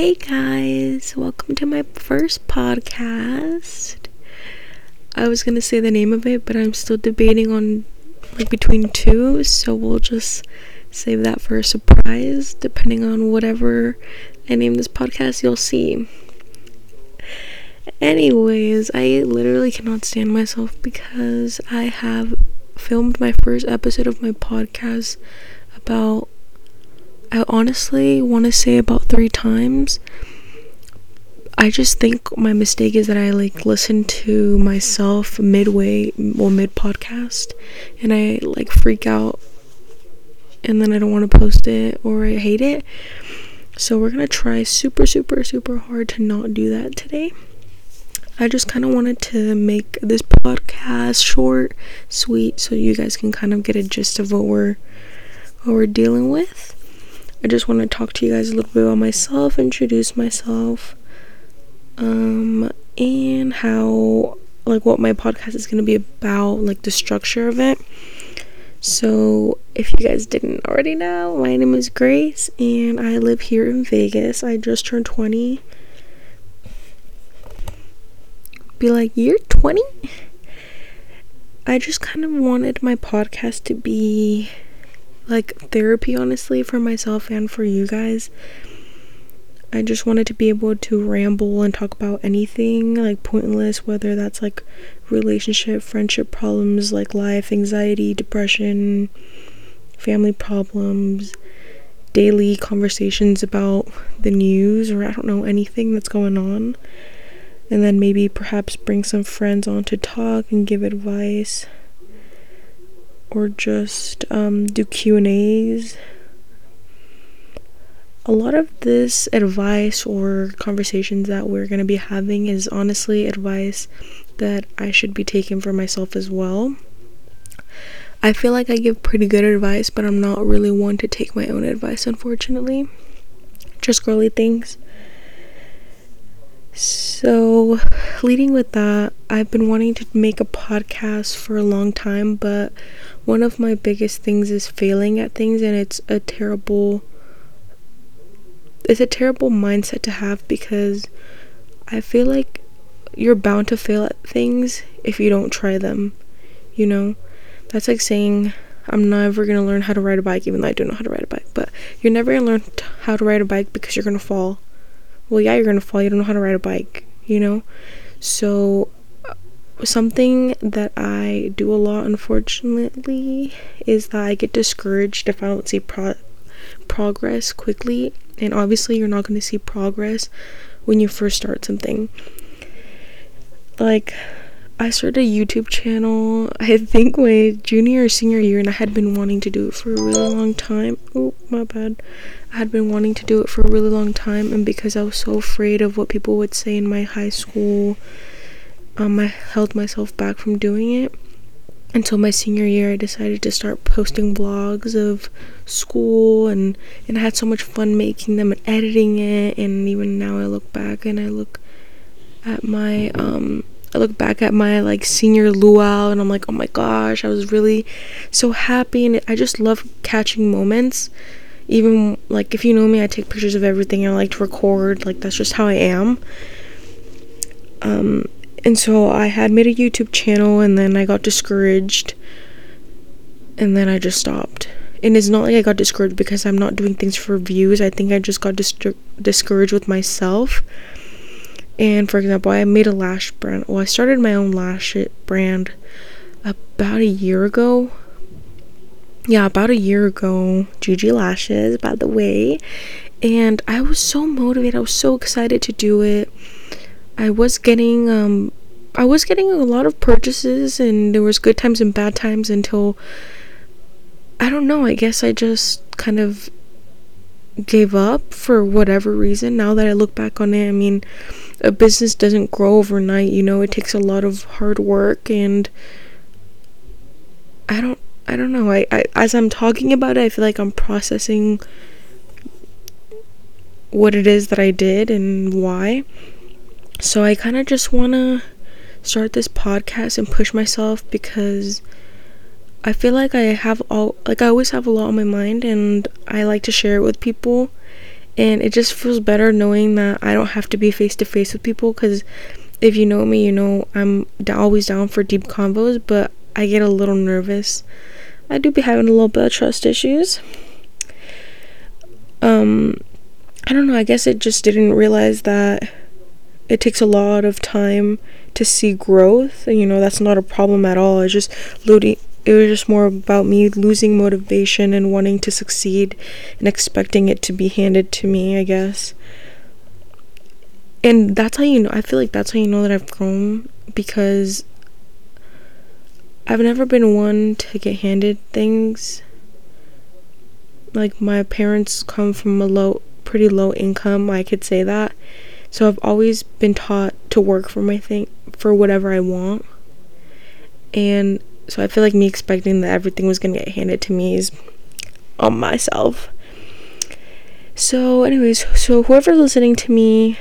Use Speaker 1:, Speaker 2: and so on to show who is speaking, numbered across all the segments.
Speaker 1: Hey guys, welcome to my first podcast. I was gonna say the name of it, but I'm still debating on like between two, so we'll just save that for a surprise. Depending on whatever I name this podcast, you'll see. Anyways, I literally cannot stand myself because I have filmed my first episode of my podcast about I honestly want to say about 3 times. I just think my mistake is that I like listen to myself midway or mid podcast and I like freak out and then I don't want to post it or I hate it. So we're going to try super super super hard to not do that today. I just kind of wanted to make this podcast short, sweet so you guys can kind of get a gist of what we're what we're dealing with. I just want to talk to you guys a little bit about myself, introduce myself, um, and how, like, what my podcast is going to be about, like, the structure of it. So, if you guys didn't already know, my name is Grace, and I live here in Vegas. I just turned 20. Be like, you're 20? I just kind of wanted my podcast to be like therapy, honestly, for myself and for you guys. I just wanted to be able to ramble and talk about anything like pointless, whether that's like relationship, friendship problems, like life, anxiety, depression, family problems, daily conversations about the news, or I don't know, anything that's going on. And then maybe perhaps bring some friends on to talk and give advice or just um, do Q and A's. A lot of this advice or conversations that we're going to be having is honestly advice that I should be taking for myself as well. I feel like I give pretty good advice, but I'm not really one to take my own advice, unfortunately. Just girly things. So, leading with that, I've been wanting to make a podcast for a long time, but one of my biggest things is failing at things, and it's a terrible it's a terrible mindset to have because I feel like you're bound to fail at things if you don't try them. You know? That's like saying I'm never gonna learn how to ride a bike even though I do know how to ride a bike, but you're never gonna learn t- how to ride a bike because you're gonna fall well, yeah, you're gonna fall. You don't know how to ride a bike, you know? So, uh, something that I do a lot, unfortunately, is that I get discouraged if I don't see pro- progress quickly. And obviously, you're not gonna see progress when you first start something. Like, I started a YouTube channel, I think my junior or senior year, and I had been wanting to do it for a really long time. Oh, my bad. I had been wanting to do it for a really long time, and because I was so afraid of what people would say in my high school, um, I held myself back from doing it. Until my senior year, I decided to start posting vlogs of school, and and I had so much fun making them and editing it. And even now, I look back and I look at my um I look back at my like senior luau and I'm like, oh my gosh, I was really so happy and I just love catching moments even like if you know me, I take pictures of everything. I like to record. Like that's just how I am. Um, and so I had made a YouTube channel, and then I got discouraged, and then I just stopped. And it's not like I got discouraged because I'm not doing things for views. I think I just got dis- discouraged with myself. And for example, I made a lash brand. Well, I started my own lash brand about a year ago yeah, about a year ago, Gigi Lashes, by the way. And I was so motivated. I was so excited to do it. I was getting um I was getting a lot of purchases and there was good times and bad times until I don't know, I guess I just kind of gave up for whatever reason. Now that I look back on it, I mean, a business doesn't grow overnight, you know, it takes a lot of hard work and I don't I don't know. I, I as I'm talking about it, I feel like I'm processing what it is that I did and why. So I kind of just want to start this podcast and push myself because I feel like I have all like I always have a lot on my mind and I like to share it with people And it just feels better knowing that I don't have to be face to face with people because if you know me, you know I'm always down for deep convos, but I get a little nervous. I do be having a little bit of trust issues. Um, I don't know, I guess it just didn't realize that it takes a lot of time to see growth and you know that's not a problem at all it's just looting it was just more about me losing motivation and wanting to succeed and expecting it to be handed to me i guess. And that's how you know i feel like that's how you know that i've grown because i've never been one to get handed things. Like my parents come from a low pretty low income i could say that. So I've always been taught to work for my thing for whatever I want. And so I feel like me expecting that everything was going to get handed to me is on myself. So anyways, so whoever's listening to me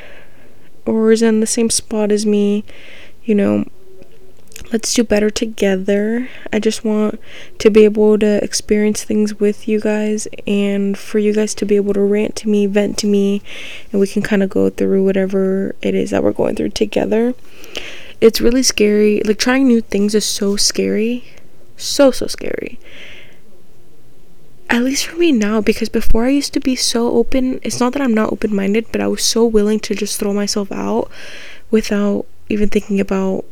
Speaker 1: or is in the same spot as me, you know, let's do better together. I just want to be able to experience things with you guys and for you guys to be able to rant to me, vent to me, and we can kind of go through whatever it is that we're going through together. It's really scary. Like trying new things is so scary. So, so scary. At least for me now, because before I used to be so open. It's not that I'm not open minded, but I was so willing to just throw myself out without even thinking about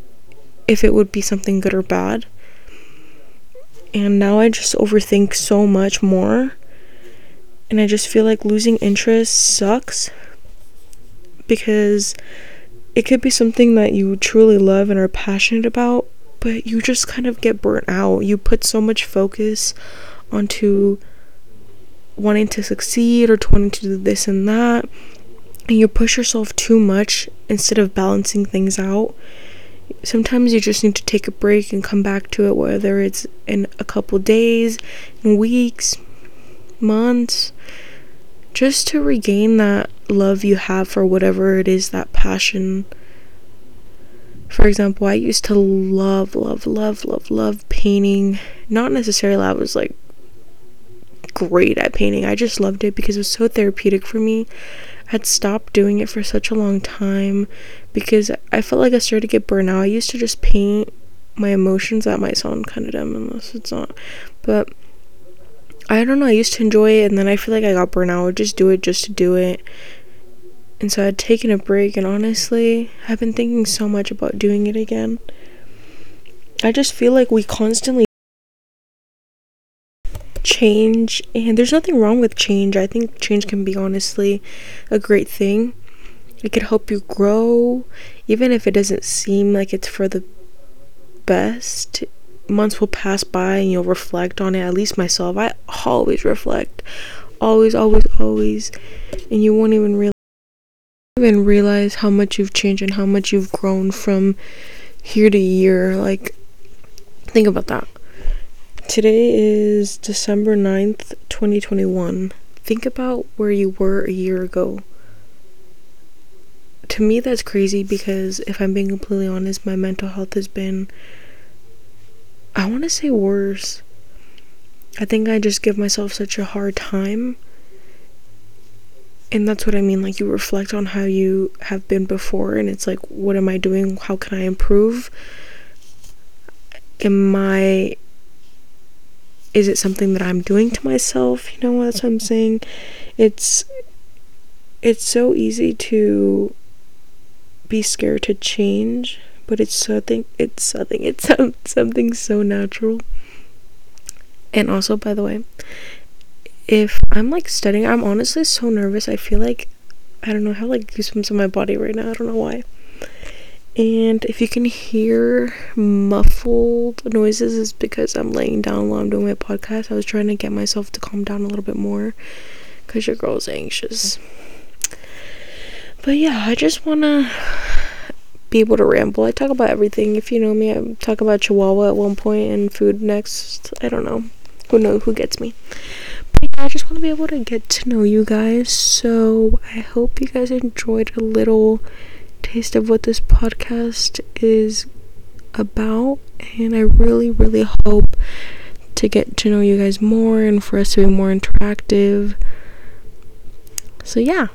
Speaker 1: if it would be something good or bad. And now I just overthink so much more. And I just feel like losing interest sucks because it could be something that you truly love and are passionate about, but you just kind of get burnt out. You put so much focus onto wanting to succeed or wanting to do this and that, and you push yourself too much instead of balancing things out sometimes you just need to take a break and come back to it, whether it's in a couple days, in weeks, months, just to regain that love you have for whatever it is, that passion. For example, I used to love, love, love, love, love painting. Not necessarily I was like great at painting. I just loved it because it was so therapeutic for me I had stopped doing it for such a long time because I felt like I started to get burnt out. I used to just paint my emotions. That might sound kind of dumb unless it's not. But I don't know. I used to enjoy it and then I feel like I got burnt out. I would just do it just to do it. And so I'd taken a break and honestly, I've been thinking so much about doing it again. I just feel like we constantly change and there's nothing wrong with change i think change can be honestly a great thing it could help you grow even if it doesn't seem like it's for the best months will pass by and you'll reflect on it at least myself. I always reflect. Always always always. And you won't even realize even realize how much you've changed and how much you've grown from year to year like think about that. Today is December 9th, 2021. Think about where you were a year ago. To me, that's crazy because if I'm being completely honest, my mental health has been, I want to say worse. I think I just give myself such a hard time. And that's what I mean. Like, you reflect on how you have been before, and it's like, what am I doing? How can I improve? Am I is it something that I'm doing to myself? You know, that's what I'm saying. It's it's so easy to be scared to change, but it's something it's something it's something so natural. And also, by the way, if I'm like studying, I'm honestly so nervous. I feel like I don't know how like goosebumps in my body right now. I don't know why. And if you can hear muffled noises, is because I'm laying down while I'm doing my podcast. I was trying to get myself to calm down a little bit more because your girl's anxious. But yeah, I just want to be able to ramble. I talk about everything. If you know me, I talk about Chihuahua at one point and food next. I don't know. Who knows who gets me? But yeah, I just want to be able to get to know you guys. So I hope you guys enjoyed a little taste of what this podcast is about and I really really hope to get to know you guys more and for us to be more interactive. So, yeah.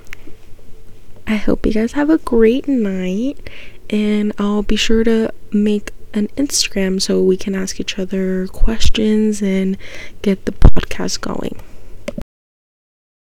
Speaker 1: I hope you guys have a great night. And I'll be sure to make an Instagram so we can ask each other questions and get the podcast going.